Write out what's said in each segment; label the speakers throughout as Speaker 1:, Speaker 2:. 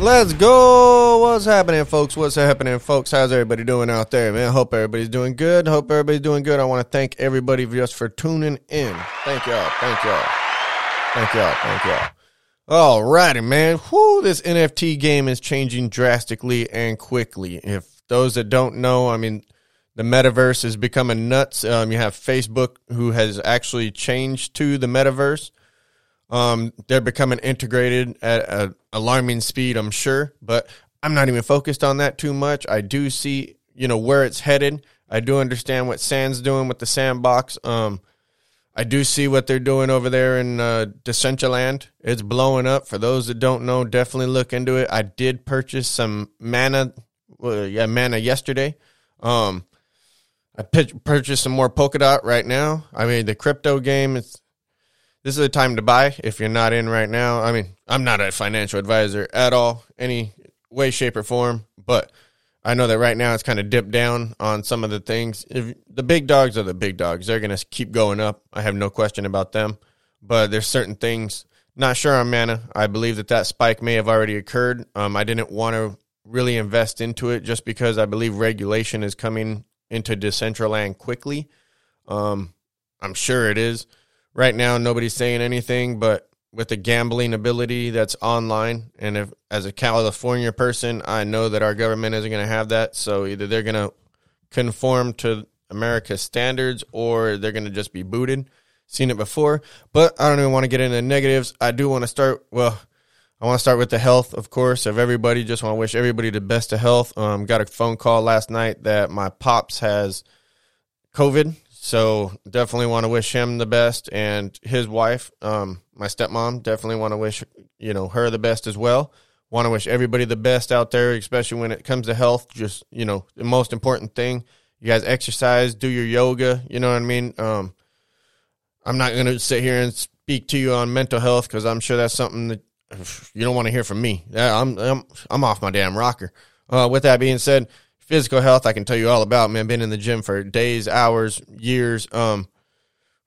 Speaker 1: Let's go. What's happening, folks? What's happening, folks? How's everybody doing out there, man? Hope everybody's doing good. Hope everybody's doing good. I want to thank everybody just for tuning in. Thank y'all. Thank y'all. Thank y'all. Thank y'all. All righty, man. Whoo, this NFT game is changing drastically and quickly. If those that don't know, I mean, the metaverse is becoming nuts. Um, you have Facebook, who has actually changed to the metaverse. Um, they're becoming integrated at an alarming speed, I'm sure, but I'm not even focused on that too much. I do see, you know, where it's headed. I do understand what Sand's doing with the sandbox. Um, I do see what they're doing over there in uh, Decentraland. It's blowing up. For those that don't know, definitely look into it. I did purchase some mana, well, yeah, mana yesterday. Um, I purchased some more Polkadot right now. I mean, the crypto game is this is a time to buy if you're not in right now. I mean, I'm not a financial advisor at all, any way, shape, or form, but I know that right now it's kind of dipped down on some of the things. If the big dogs are the big dogs, they're going to keep going up. I have no question about them. But there's certain things. Not sure on mana. I believe that that spike may have already occurred. Um, I didn't want to really invest into it just because I believe regulation is coming into Decentraland quickly. Um, I'm sure it is. Right now, nobody's saying anything, but with the gambling ability that's online, and if as a California person, I know that our government isn't going to have that. So either they're going to conform to America's standards, or they're going to just be booted. Seen it before, but I don't even want to get into the negatives. I do want to start. Well, I want to start with the health, of course, of everybody. Just want to wish everybody the best of health. Um, got a phone call last night that my pops has COVID, so definitely want to wish him the best and his wife, um, my stepmom, definitely want to wish you know her the best as well. Want to wish everybody the best out there, especially when it comes to health. Just you know, the most important thing. You guys exercise, do your yoga. You know what I mean. Um, I'm not gonna sit here and speak to you on mental health because I'm sure that's something that you don't want to hear from me. I'm I'm I'm off my damn rocker. Uh, with that being said, physical health, I can tell you all about, man. Been in the gym for days, hours, years. Um,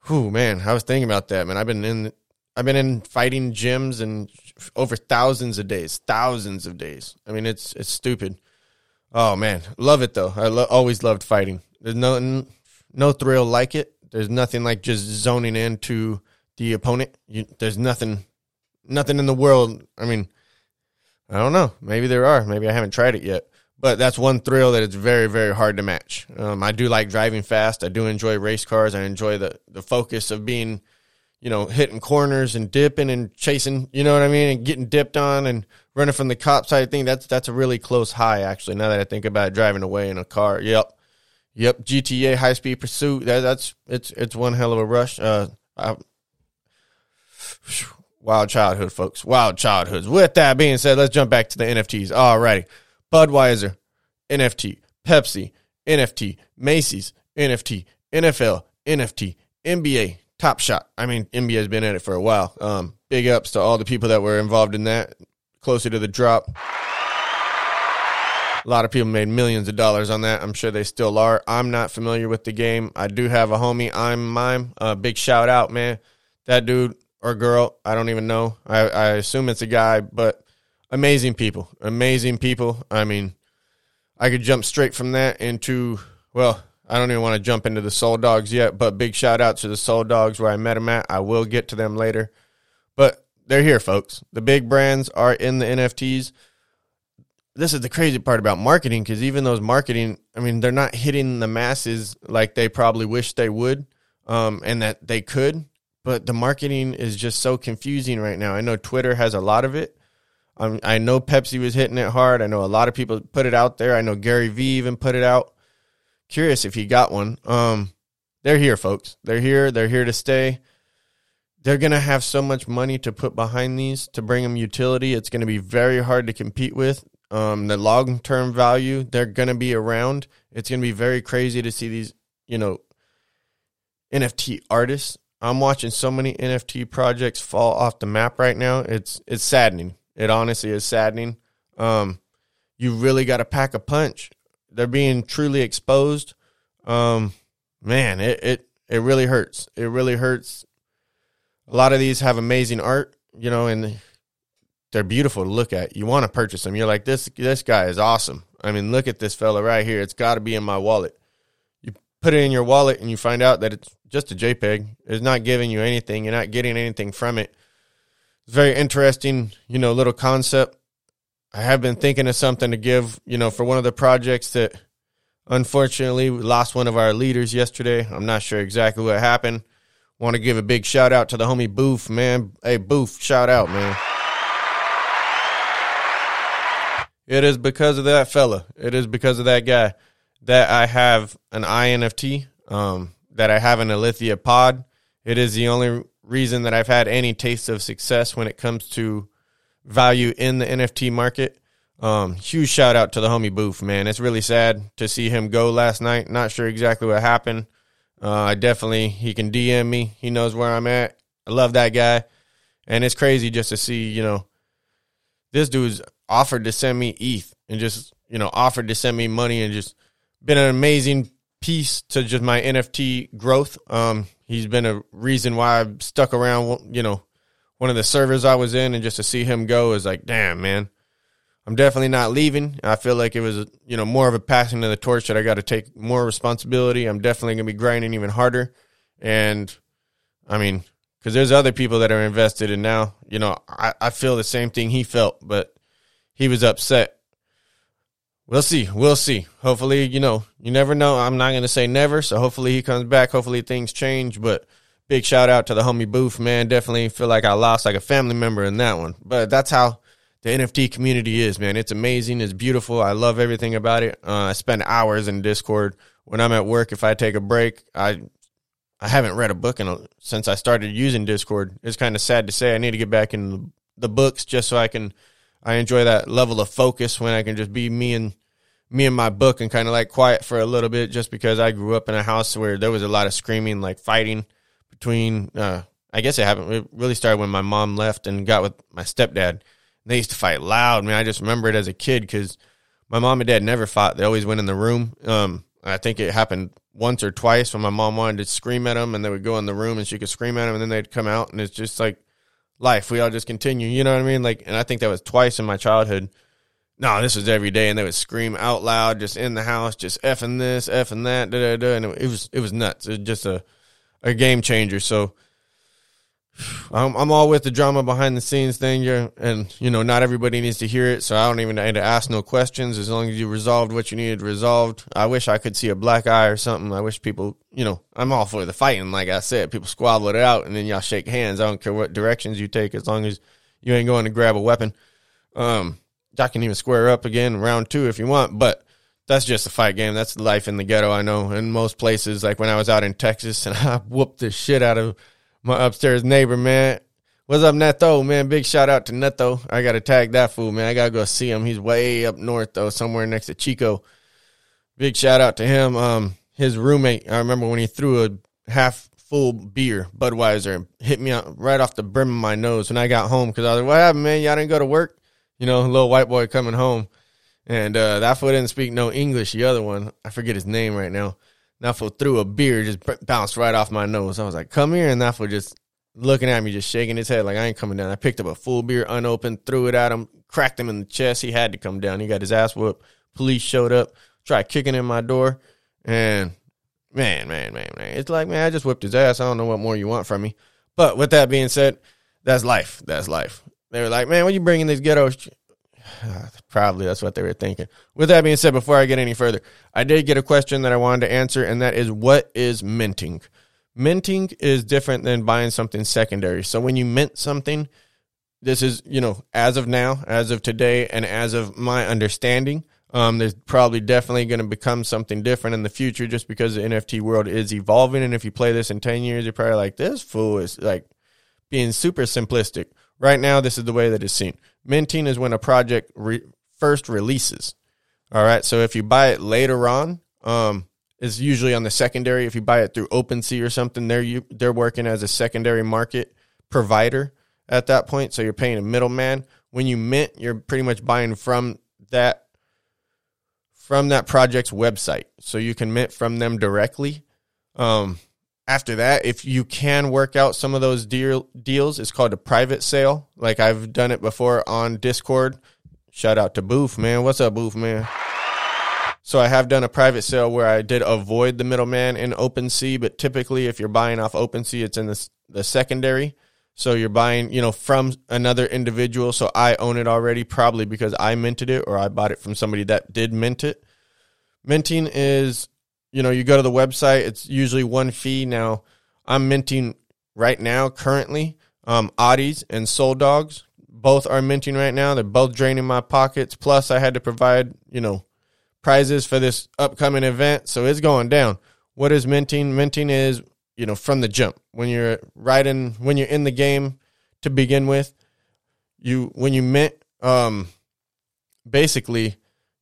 Speaker 1: whew, man, I was thinking about that, man. I've been in, I've been in fighting gyms and over thousands of days, thousands of days. I mean, it's it's stupid. Oh man, love it though. I lo- always loved fighting. There's no no thrill like it. There's nothing like just zoning into the opponent. You, there's nothing, nothing in the world. I mean, I don't know. Maybe there are. Maybe I haven't tried it yet but that's one thrill that it's very very hard to match. Um, I do like driving fast. I do enjoy race cars. I enjoy the the focus of being, you know, hitting corners and dipping and chasing. You know what I mean? And getting dipped on and running from the cop side thing. That's that's a really close high actually. Now that I think about it, driving away in a car. Yep, yep. GTA high speed pursuit. That, that's it's it's one hell of a rush. Uh, I, wild childhood, folks. Wild childhoods. With that being said, let's jump back to the NFTs. Alrighty. Budweiser, NFT, Pepsi, NFT, Macy's, NFT, NFL, NFT, NBA, Top Shot. I mean, NBA has been at it for a while. Um, big ups to all the people that were involved in that. Closer to the drop. A lot of people made millions of dollars on that. I'm sure they still are. I'm not familiar with the game. I do have a homie, I'm Mime. Uh, big shout out, man. That dude or girl, I don't even know. I, I assume it's a guy, but amazing people, amazing people. I mean, I could jump straight from that into well, I don't even want to jump into the Soul Dogs yet, but big shout out to the Soul Dogs where I met them at. I will get to them later, but they're here, folks. The big brands are in the NFTs. This is the crazy part about marketing because even those marketing, I mean, they're not hitting the masses like they probably wish they would, um, and that they could. But the marketing is just so confusing right now. I know Twitter has a lot of it, um, I know Pepsi was hitting it hard. I know a lot of people put it out there. I know Gary Vee even put it out. Curious if he got one. Um, they're here, folks. They're here. They're here to stay. They're going to have so much money to put behind these to bring them utility. It's going to be very hard to compete with. Um, the long term value, they're going to be around. It's going to be very crazy to see these, you know, NFT artists. I'm watching so many NFT projects fall off the map right now. It's it's saddening. It honestly is saddening. Um, you really got to pack a punch. They're being truly exposed. Um, man, it, it it really hurts. It really hurts. A lot of these have amazing art, you know, and they're beautiful to look at. You want to purchase them. You're like, this this guy is awesome. I mean, look at this fella right here. It's got to be in my wallet. You put it in your wallet and you find out that it's just a JPEG. It's not giving you anything. You're not getting anything from it. Very interesting, you know, little concept. I have been thinking of something to give, you know, for one of the projects that unfortunately we lost one of our leaders yesterday. I'm not sure exactly what happened. Want to give a big shout out to the homie Boof, man. Hey, Boof, shout out, man. It is because of that fella. It is because of that guy that I have an INFT, um, that I have an Alethea pod. It is the only reason that I've had any taste of success when it comes to value in the NFT market. Um, huge shout out to the homie Boof, man. It's really sad to see him go last night. Not sure exactly what happened. Uh, I definitely, he can DM me. He knows where I'm at. I love that guy. And it's crazy just to see, you know, this dude's offered to send me ETH and just, you know, offered to send me money and just been an amazing piece to just my NFT growth. Um, he's been a reason why I've stuck around, you know, one of the servers I was in and just to see him go is like, damn, man. I'm definitely not leaving. I feel like it was, you know, more of a passing of the torch that I got to take more responsibility. I'm definitely going to be grinding even harder. And I mean, because there's other people that are invested and now, you know, I, I feel the same thing he felt, but he was upset. We'll see. We'll see. Hopefully, you know, you never know. I'm not going to say never. So hopefully he comes back. Hopefully things change. But big shout out to the homie Boof, man. Definitely feel like I lost like a family member in that one. But that's how the NFT community is, man. It's amazing. It's beautiful. I love everything about it. Uh, I spend hours in Discord when I'm at work. If I take a break, I I haven't read a book in a, since I started using Discord. It's kind of sad to say. I need to get back in the books just so I can. I enjoy that level of focus when I can just be me and me and my book and kind of like quiet for a little bit. Just because I grew up in a house where there was a lot of screaming, like fighting between. Uh, I guess it happened. It really started when my mom left and got with my stepdad they used to fight loud. Man, I just remember it as a kid because my mom and dad never fought. They always went in the room. Um, I think it happened once or twice when my mom wanted to scream at them, and they would go in the room and she could scream at them, and then they'd come out, and it's just like life. We all just continue. You know what I mean? Like, and I think that was twice in my childhood. No, this was every day, and they would scream out loud, just in the house, just effing this, effing that, da da da, and it, was it was nuts. It was just a a game changer. So I'm, I'm all with the drama behind the scenes thing, and you know, not everybody needs to hear it, so I don't even need to ask no questions. As long as you resolved what you needed resolved, I wish I could see a black eye or something. I wish people, you know, I'm all for the fighting. Like I said, people squabble it out, and then y'all shake hands. I don't care what directions you take, as long as you ain't going to grab a weapon. Um, y'all can even square up again round two if you want, but that's just a fight game. That's life in the ghetto. I know in most places, like when I was out in Texas, and I whooped the shit out of my upstairs neighbor, man. What's up, Neto, man? Big shout out to Neto. I got to tag that fool, man. I got to go see him. He's way up north, though, somewhere next to Chico. Big shout out to him. Um, his roommate, I remember when he threw a half full beer, Budweiser, and hit me out right off the brim of my nose when I got home because I was like, what happened, man? Y'all didn't go to work? You know, little white boy coming home. And uh, that fool didn't speak no English. The other one, I forget his name right now. That fool threw a beer, just bounced right off my nose. I was like, come here. And that fool just looking at me, just shaking his head like, I ain't coming down. I picked up a full beer unopened, threw it at him, cracked him in the chest. He had to come down. He got his ass whooped. Police showed up, tried kicking in my door. And man, man, man, man. It's like, man, I just whipped his ass. I don't know what more you want from me. But with that being said, that's life. That's life. They were like, man, what you bringing this ghetto Probably that's what they were thinking. With that being said, before I get any further, I did get a question that I wanted to answer, and that is what is minting? Minting is different than buying something secondary. So when you mint something, this is, you know, as of now, as of today, and as of my understanding, um, there's probably definitely going to become something different in the future just because the NFT world is evolving. And if you play this in 10 years, you're probably like, this fool is like being super simplistic. Right now, this is the way that it's seen. Minting is when a project re- first releases. All right. So if you buy it later on, um, is usually on the secondary. If you buy it through OpenSea or something, they're you they're working as a secondary market provider at that point. So you're paying a middleman. When you mint, you're pretty much buying from that from that project's website. So you can mint from them directly. Um, after that, if you can work out some of those deal, deals, it's called a private sale. Like I've done it before on Discord. Shout out to Boof, man. What's up, Boof, man? So I have done a private sale where I did avoid the middleman in OpenSea, but typically if you're buying off OpenSea, it's in the, the secondary. So you're buying, you know, from another individual. So I own it already, probably because I minted it or I bought it from somebody that did mint it. Minting is, you know, you go to the website, it's usually one fee. Now I'm minting right now, currently, um, Oddies and Soul Dogs. Both are minting right now. They're both draining my pockets. Plus, I had to provide, you know, prizes for this upcoming event. So it's going down. What is minting? Minting is, you know, from the jump. When you're riding, when you're in the game to begin with, you, when you mint, um, basically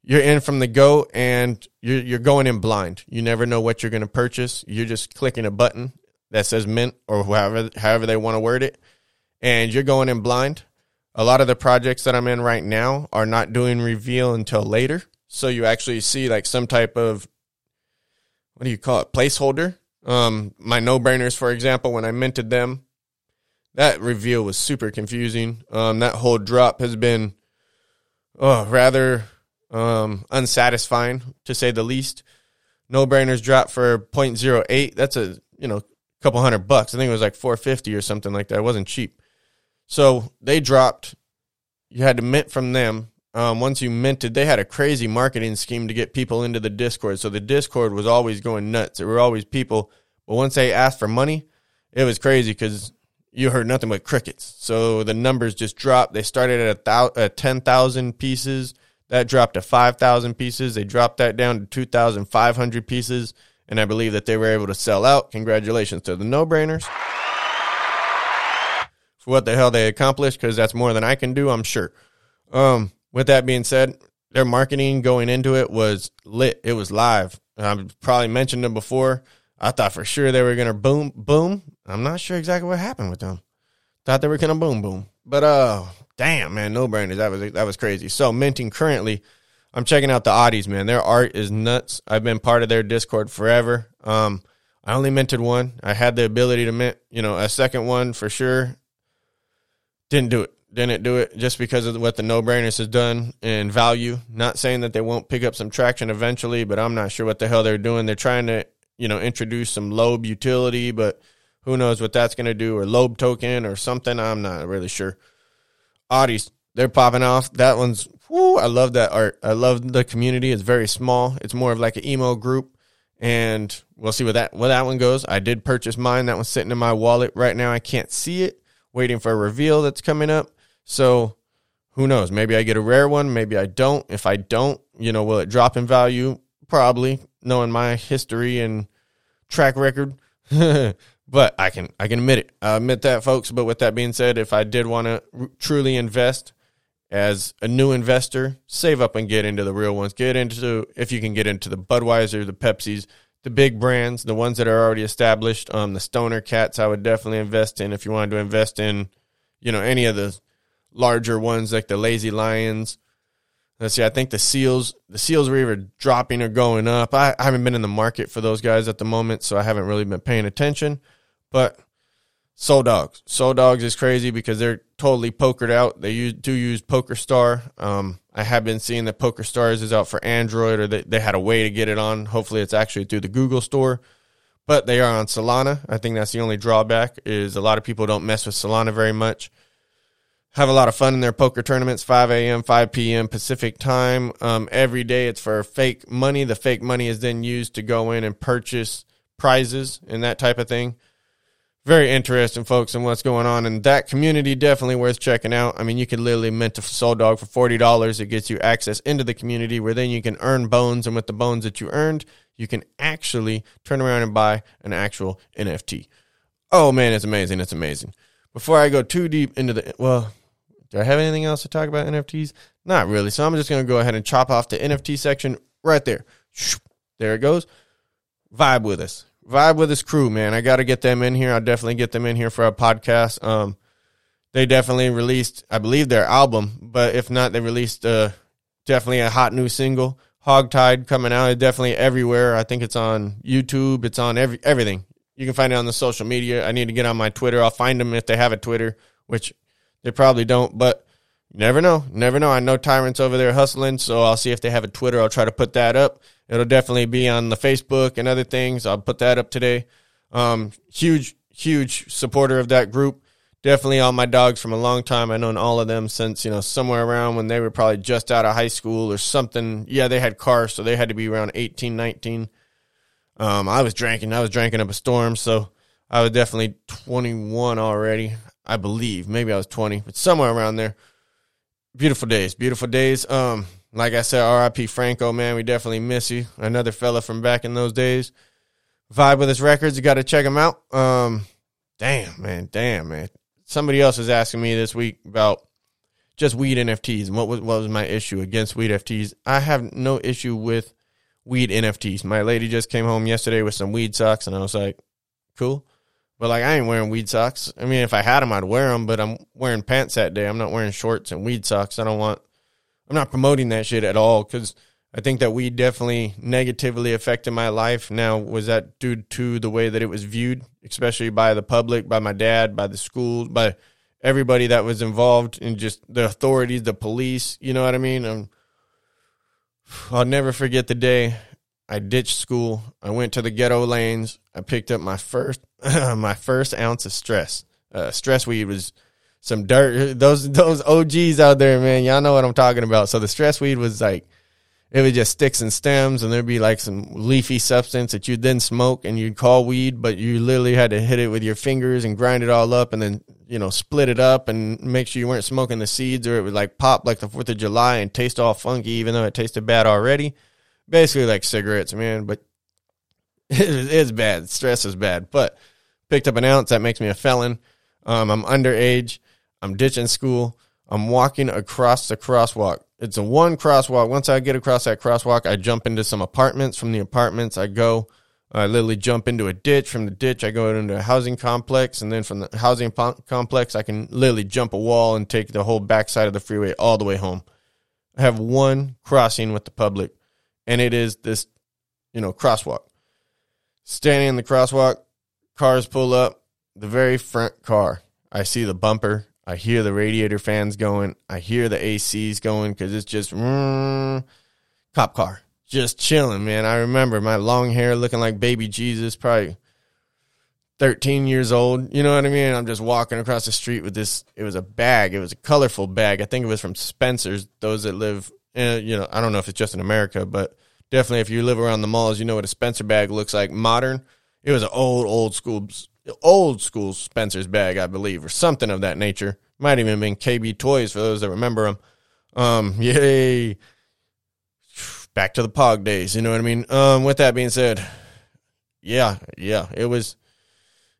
Speaker 1: you're in from the go and you're, you're going in blind. You never know what you're going to purchase. You're just clicking a button that says mint or however, however they want to word it. And you're going in blind. A lot of the projects that I'm in right now are not doing reveal until later. So you actually see like some type of what do you call it placeholder. Um, my no brainers, for example, when I minted them, that reveal was super confusing. Um, that whole drop has been oh, rather um, unsatisfying to say the least. No brainers dropped for 0.08. That's a you know couple hundred bucks. I think it was like 450 or something like that. It wasn't cheap. So they dropped. You had to mint from them um, once you minted, they had a crazy marketing scheme to get people into the Discord. So the Discord was always going nuts. There were always people, but once they asked for money, it was crazy because you heard nothing but crickets. So the numbers just dropped. They started at a thou- ten thousand pieces. That dropped to five thousand pieces. They dropped that down to two thousand five hundred pieces, and I believe that they were able to sell out. Congratulations to the no brainers for what the hell they accomplished because that's more than I can do. I'm sure. Um, with that being said, their marketing going into it was lit. It was live. I've probably mentioned them before. I thought for sure they were gonna boom boom. I'm not sure exactly what happened with them. Thought they were kind of boom boom. But uh damn man, no brainers. That was that was crazy. So minting currently, I'm checking out the Oddies, man. Their art is nuts. I've been part of their Discord forever. Um I only minted one. I had the ability to mint, you know, a second one for sure. Didn't do it didn't do it just because of what the no brainers has done in value. Not saying that they won't pick up some traction eventually, but I'm not sure what the hell they're doing. They're trying to, you know, introduce some lobe utility, but who knows what that's going to do or lobe token or something. I'm not really sure. Oddies, they're popping off. That one's, whoo, I love that art. I love the community. It's very small. It's more of like an emo group. And we'll see what that, where that one goes. I did purchase mine. That one's sitting in my wallet right now. I can't see it. Waiting for a reveal that's coming up so who knows? Maybe I get a rare one. Maybe I don't. If I don't, you know, will it drop in value? Probably, knowing my history and track record. but I can I can admit it. I admit that, folks. But with that being said, if I did want to r- truly invest as a new investor, save up and get into the real ones. Get into if you can get into the Budweiser, the Pepsis, the big brands, the ones that are already established. Um, the Stoner Cats, I would definitely invest in if you wanted to invest in, you know, any of the larger ones like the lazy lions. Let's see, I think the seals, the seals were either dropping or going up. I, I haven't been in the market for those guys at the moment, so I haven't really been paying attention. But Soul Dogs, Soul Dogs is crazy because they're totally pokered out. They use, do use Poker Star. Um, I have been seeing that Poker Stars is out for Android, or they, they had a way to get it on. Hopefully, it's actually through the Google Store. But they are on Solana. I think that's the only drawback is a lot of people don't mess with Solana very much have a lot of fun in their poker tournaments 5 a.m 5 p.m pacific time um, every day it's for fake money the fake money is then used to go in and purchase prizes and that type of thing very interesting folks and what's going on in that community definitely worth checking out i mean you could literally mint a soul dog for $40 it gets you access into the community where then you can earn bones and with the bones that you earned you can actually turn around and buy an actual nft oh man it's amazing it's amazing before I go too deep into the well, do I have anything else to talk about NFTs? Not really. So I'm just going to go ahead and chop off the NFT section right there. There it goes. vibe with us. Vibe with his crew, man. I got to get them in here. I'll definitely get them in here for a podcast. Um, they definitely released, I believe, their album, but if not, they released uh, definitely a hot new single, Hogtied, coming out. It's definitely everywhere. I think it's on YouTube. It's on every everything. You can find it on the social media. I need to get on my Twitter. I'll find them if they have a Twitter, which they probably don't, but never know. Never know. I know Tyrant's over there hustling, so I'll see if they have a Twitter. I'll try to put that up. It'll definitely be on the Facebook and other things. I'll put that up today. Um, huge, huge supporter of that group definitely all my dogs from a long time. I've known all of them since, you know, somewhere around when they were probably just out of high school or something. Yeah, they had cars, so they had to be around 18, 19. Um, I was drinking. I was drinking up a storm, so I was definitely 21 already, I believe. Maybe I was 20, but somewhere around there. Beautiful days, beautiful days. Um, like I said, R.I.P. Franco, man, we definitely miss you. Another fella from back in those days. Vibe with his records, you got to check him out. Um, damn, man, damn, man somebody else was asking me this week about just weed NFTs and what was what was my issue against weed NFTs. I have no issue with weed NFTs. My lady just came home yesterday with some weed socks, and I was like, cool. But like, I ain't wearing weed socks. I mean, if I had them, I'd wear them. But I'm wearing pants that day. I'm not wearing shorts and weed socks. I don't want. I'm not promoting that shit at all because I think that weed definitely negatively affected my life. Now, was that due to the way that it was viewed, especially by the public, by my dad, by the school, by everybody that was involved in just the authorities, the police? You know what I mean? Um, I'll never forget the day I ditched school. I went to the ghetto lanes. I picked up my first my first ounce of stress. Uh, stress weed was some dirt. Those those OGs out there, man, y'all know what I'm talking about. So the stress weed was like it was just sticks and stems and there'd be like some leafy substance that you'd then smoke and you'd call weed but you literally had to hit it with your fingers and grind it all up and then you know split it up and make sure you weren't smoking the seeds or it would like pop like the fourth of july and taste all funky even though it tasted bad already basically like cigarettes man but it's bad stress is bad but picked up an ounce that makes me a felon um, i'm underage i'm ditching school i'm walking across the crosswalk it's a one crosswalk. Once I get across that crosswalk, I jump into some apartments. From the apartments, I go, I literally jump into a ditch. From the ditch, I go into a housing complex, and then from the housing po- complex, I can literally jump a wall and take the whole backside of the freeway all the way home. I have one crossing with the public, and it is this, you know, crosswalk. Standing in the crosswalk, cars pull up. The very front car, I see the bumper I hear the radiator fans going. I hear the ACs going because it's just mm, cop car, just chilling, man. I remember my long hair looking like baby Jesus, probably 13 years old. You know what I mean? I'm just walking across the street with this. It was a bag. It was a colorful bag. I think it was from Spencer's. Those that live, in, you know, I don't know if it's just in America, but definitely if you live around the malls, you know what a Spencer bag looks like. Modern. It was an old, old school old school Spencer's bag, I believe, or something of that nature. Might even been KB Toys for those that remember them. Um, yay. Back to the Pog days, you know what I mean? Um, with that being said, yeah, yeah, it was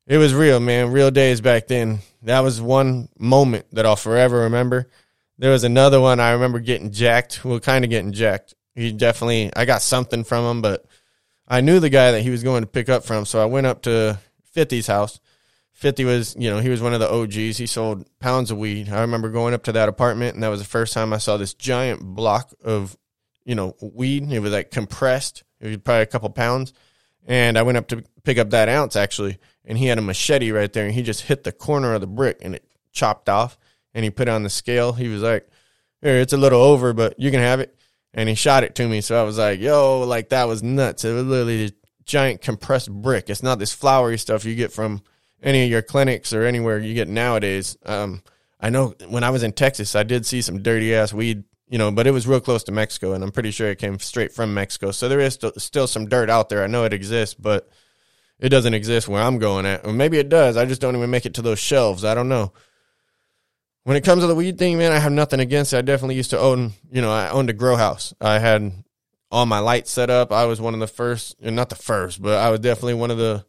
Speaker 1: it was real, man. Real days back then. That was one moment that I'll forever remember. There was another one I remember getting jacked. Well, kind of getting jacked. He definitely, I got something from him, but I knew the guy that he was going to pick up from. So I went up to 50's house. 50 was, you know, he was one of the OGs. He sold pounds of weed. I remember going up to that apartment, and that was the first time I saw this giant block of, you know, weed. It was like compressed. It was probably a couple pounds. And I went up to pick up that ounce actually, and he had a machete right there, and he just hit the corner of the brick, and it chopped off. And he put it on the scale. He was like, "Here, it's a little over, but you can have it." And he shot it to me, so I was like, "Yo, like that was nuts." It was literally giant compressed brick. It's not this flowery stuff you get from any of your clinics or anywhere you get nowadays. Um, I know when I was in Texas, I did see some dirty ass weed, you know, but it was real close to Mexico, and I'm pretty sure it came straight from Mexico. So there is st- still some dirt out there. I know it exists, but it doesn't exist where I'm going at. Or maybe it does. I just don't even make it to those shelves. I don't know. When it comes to the weed thing, man, I have nothing against it. I definitely used to own, you know, I owned a grow house. I had all my lights set up. I was one of the first, not the first, but I was definitely one of the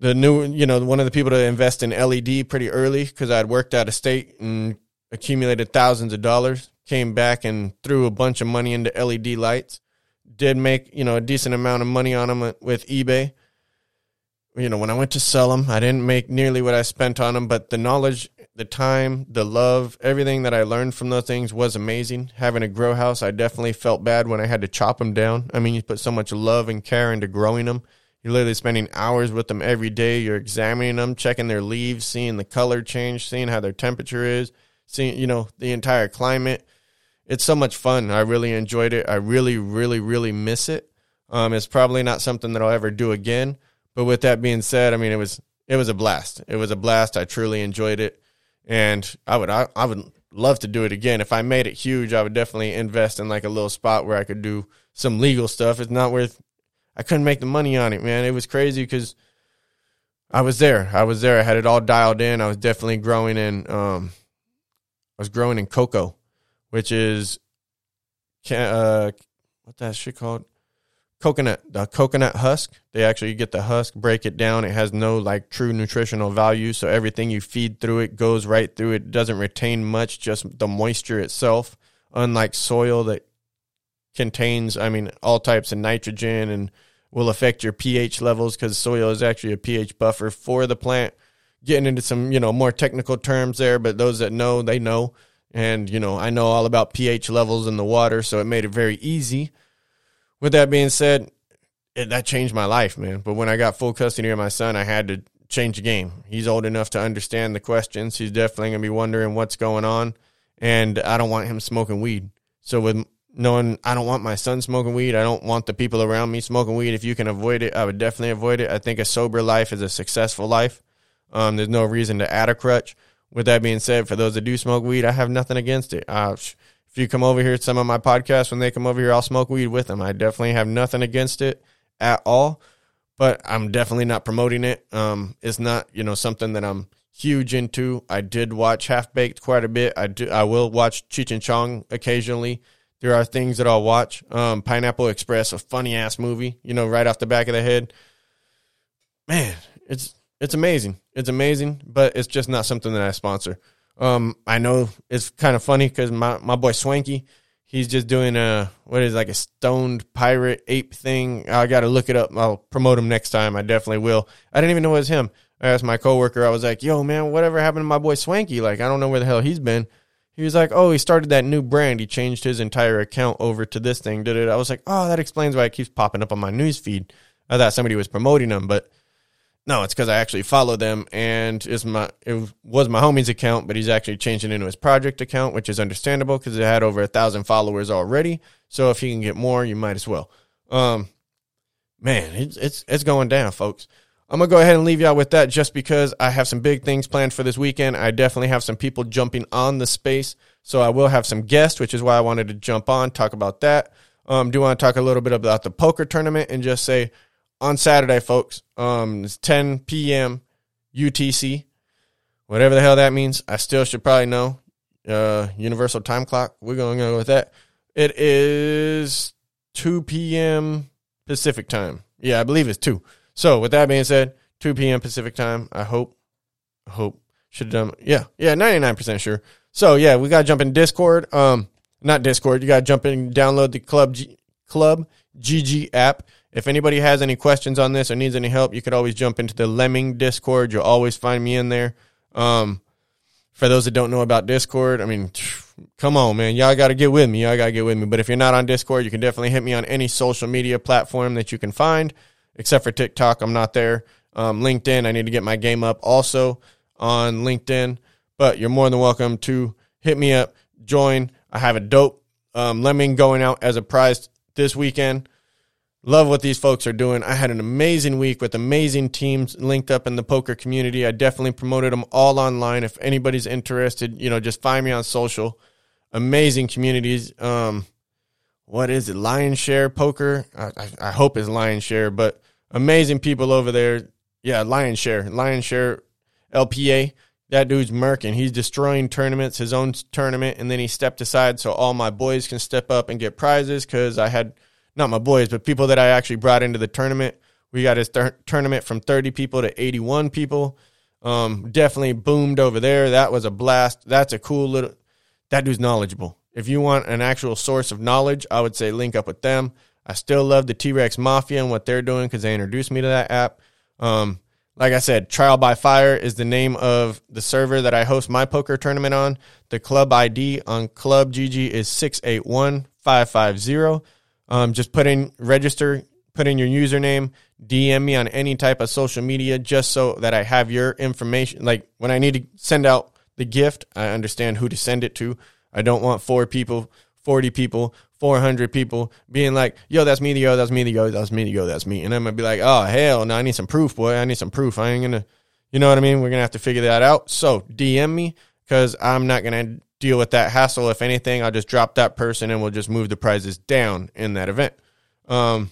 Speaker 1: the new, you know, one of the people to invest in LED pretty early because I had worked out of state and accumulated thousands of dollars. Came back and threw a bunch of money into LED lights. did make you know a decent amount of money on them with eBay. You know, when I went to sell them, I didn't make nearly what I spent on them, but the knowledge, the time, the love, everything that I learned from those things was amazing. Having a grow house, I definitely felt bad when I had to chop them down. I mean, you put so much love and care into growing them. You're literally spending hours with them every day. You're examining them, checking their leaves, seeing the color change, seeing how their temperature is, seeing, you know, the entire climate it's so much fun. I really enjoyed it. I really, really, really miss it. Um, it's probably not something that I'll ever do again. But with that being said, I mean, it was it was a blast. It was a blast. I truly enjoyed it, and I would I, I would love to do it again. If I made it huge, I would definitely invest in like a little spot where I could do some legal stuff. It's not worth. I couldn't make the money on it, man. It was crazy because I was there. I was there. I had it all dialed in. I was definitely growing in. Um, I was growing in cocoa which is uh, what that shit called? Coconut, the coconut husk. They actually get the husk, break it down. It has no like true nutritional value, so everything you feed through it goes right through it. Doesn't retain much, just the moisture itself. Unlike soil that contains, I mean, all types of nitrogen and will affect your pH levels because soil is actually a pH buffer for the plant. Getting into some, you know, more technical terms there, but those that know, they know. And, you know, I know all about pH levels in the water, so it made it very easy. With that being said, it, that changed my life, man. But when I got full custody of my son, I had to change the game. He's old enough to understand the questions. He's definitely going to be wondering what's going on. And I don't want him smoking weed. So, with knowing I don't want my son smoking weed, I don't want the people around me smoking weed. If you can avoid it, I would definitely avoid it. I think a sober life is a successful life. Um, there's no reason to add a crutch with that being said, for those that do smoke weed, I have nothing against it. Uh, if you come over here to some of my podcasts, when they come over here, I'll smoke weed with them. I definitely have nothing against it at all, but I'm definitely not promoting it. Um, it's not, you know, something that I'm huge into. I did watch Half Baked quite a bit. I do, I will watch Cheech and Chong occasionally. There are things that I'll watch. Um, Pineapple Express, a funny ass movie, you know, right off the back of the head. Man, it's it's amazing. It's amazing, but it's just not something that I sponsor. Um, I know it's kind of funny because my, my boy Swanky, he's just doing a what is like a stoned pirate ape thing. I got to look it up. I'll promote him next time. I definitely will. I didn't even know it was him. I asked my coworker. I was like, "Yo, man, whatever happened to my boy Swanky? Like, I don't know where the hell he's been." He was like, "Oh, he started that new brand. He changed his entire account over to this thing." Did it? I was like, "Oh, that explains why it keeps popping up on my news feed." I thought somebody was promoting him, but no, it's because I actually follow them, and it's my it was my homie's account, but he's actually changed it into his project account, which is understandable because it had over a thousand followers already. So if he can get more, you might as well. Um, man, it's it's it's going down, folks. I'm gonna go ahead and leave y'all with that, just because I have some big things planned for this weekend. I definitely have some people jumping on the space, so I will have some guests, which is why I wanted to jump on talk about that. Um, do want to talk a little bit about the poker tournament and just say on Saturday, folks. Um, it's 10 p.m. UTC, whatever the hell that means. I still should probably know. Uh, Universal Time Clock. We're going to go with that. It is 2 p.m. Pacific time. Yeah, I believe it's 2. So, with that being said, 2 p.m. Pacific time. I hope, hope, should have done, yeah, yeah, 99% sure. So, yeah, we got to jump in Discord. Um, not Discord. You got to jump in, download the Club G, Club GG app. If anybody has any questions on this or needs any help, you could always jump into the Lemming Discord. You'll always find me in there. Um, for those that don't know about Discord, I mean, come on, man. Y'all got to get with me. Y'all got to get with me. But if you're not on Discord, you can definitely hit me on any social media platform that you can find, except for TikTok. I'm not there. Um, LinkedIn, I need to get my game up also on LinkedIn. But you're more than welcome to hit me up, join. I have a dope um, lemming going out as a prize this weekend. Love what these folks are doing. I had an amazing week with amazing teams linked up in the poker community. I definitely promoted them all online. If anybody's interested, you know, just find me on social. Amazing communities. Um, what is it? Lion Share Poker. I, I, I hope it's Lion Share, but amazing people over there. Yeah, Lion Share. Lion Share LPA. That dude's murking. He's destroying tournaments, his own tournament, and then he stepped aside so all my boys can step up and get prizes because I had – not my boys, but people that I actually brought into the tournament. We got his tournament from 30 people to 81 people. Um, definitely boomed over there. That was a blast. That's a cool little. That dude's knowledgeable. If you want an actual source of knowledge, I would say link up with them. I still love the T Rex Mafia and what they're doing because they introduced me to that app. Um, like I said, Trial by Fire is the name of the server that I host my poker tournament on. The club ID on Club GG is 681550. Um, just put in register, put in your username, DM me on any type of social media just so that I have your information. Like when I need to send out the gift, I understand who to send it to. I don't want four people, 40 people, 400 people being like, yo, that's me, yo, that's me, yo, that's me, yo, that's me. And I'm going to be like, oh, hell no, I need some proof, boy. I need some proof. I ain't going to, you know what I mean? We're going to have to figure that out. So DM me because I'm not going to deal with that hassle. If anything, I'll just drop that person and we'll just move the prizes down in that event. Um,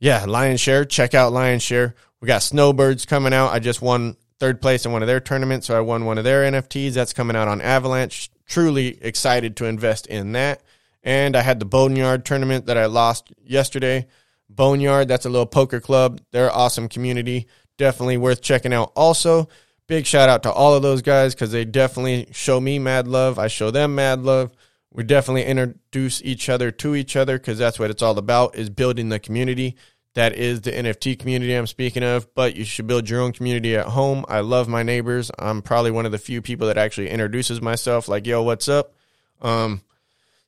Speaker 1: yeah, Lion Share. Check out Lion Share. We got Snowbirds coming out. I just won third place in one of their tournaments, so I won one of their NFTs. That's coming out on Avalanche. Truly excited to invest in that. And I had the Boneyard tournament that I lost yesterday. Boneyard, that's a little poker club. They're awesome community. Definitely worth checking out. Also, big shout out to all of those guys because they definitely show me mad love. I show them mad love. We definitely introduce each other to each other because that's what it's all about is building the community. That is the NFT community I'm speaking of, but you should build your own community at home. I love my neighbors. I'm probably one of the few people that actually introduces myself like, yo, what's up? Um,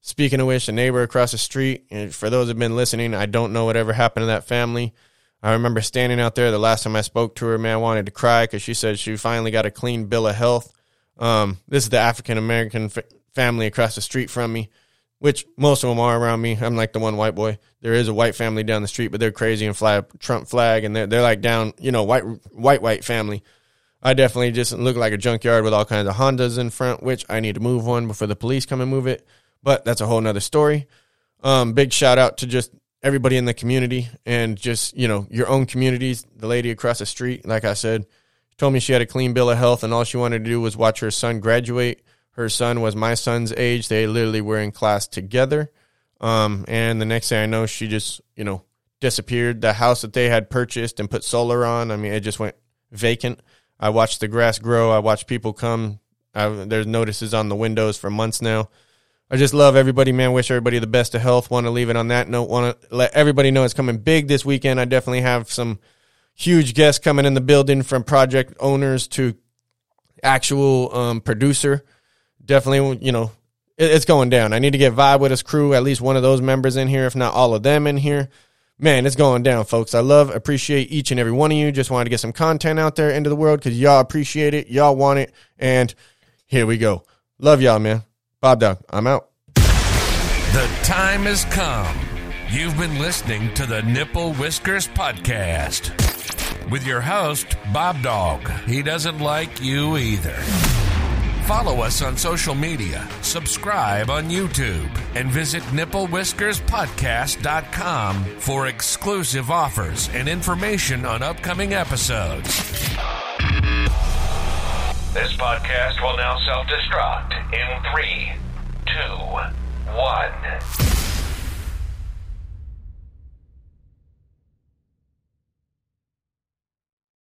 Speaker 1: Speaking of which, a neighbor across the street, and for those who've been listening, I don't know whatever happened to that family. I remember standing out there the last time I spoke to her, man, I wanted to cry because she said she finally got a clean bill of health. Um, this is the African American f- family across the street from me, which most of them are around me. I'm like the one white boy. There is a white family down the street, but they're crazy and fly a Trump flag, and they're they're like down, you know, white white white family. I definitely just look like a junkyard with all kinds of Hondas in front, which I need to move one before the police come and move it. But that's a whole nother story. Um, big shout out to just everybody in the community and just, you know, your own communities. The lady across the street, like I said, told me she had a clean bill of health and all she wanted to do was watch her son graduate. Her son was my son's age. They literally were in class together. Um, and the next thing I know, she just, you know, disappeared. The house that they had purchased and put solar on, I mean, it just went vacant. I watched the grass grow. I watched people come. I, there's notices on the windows for months now. I just love everybody, man. Wish everybody the best of health. Want to leave it on that note. Want to let everybody know it's coming big this weekend. I definitely have some huge guests coming in the building from project owners to actual um, producer. Definitely, you know, it, it's going down. I need to get Vibe with his crew, at least one of those members in here, if not all of them in here. Man, it's going down, folks. I love, appreciate each and every one of you. Just wanted to get some content out there into the world because y'all appreciate it. Y'all want it. And here we go. Love y'all, man. BobDawg, I'm out.
Speaker 2: The time has come. You've been listening to the Nipple Whiskers Podcast with your host, BobDawg. He doesn't like you either. Follow us on social media, subscribe on YouTube, and visit nipplewhiskerspodcast.com for exclusive offers and information on upcoming episodes. This podcast will now self destruct in three, two, one.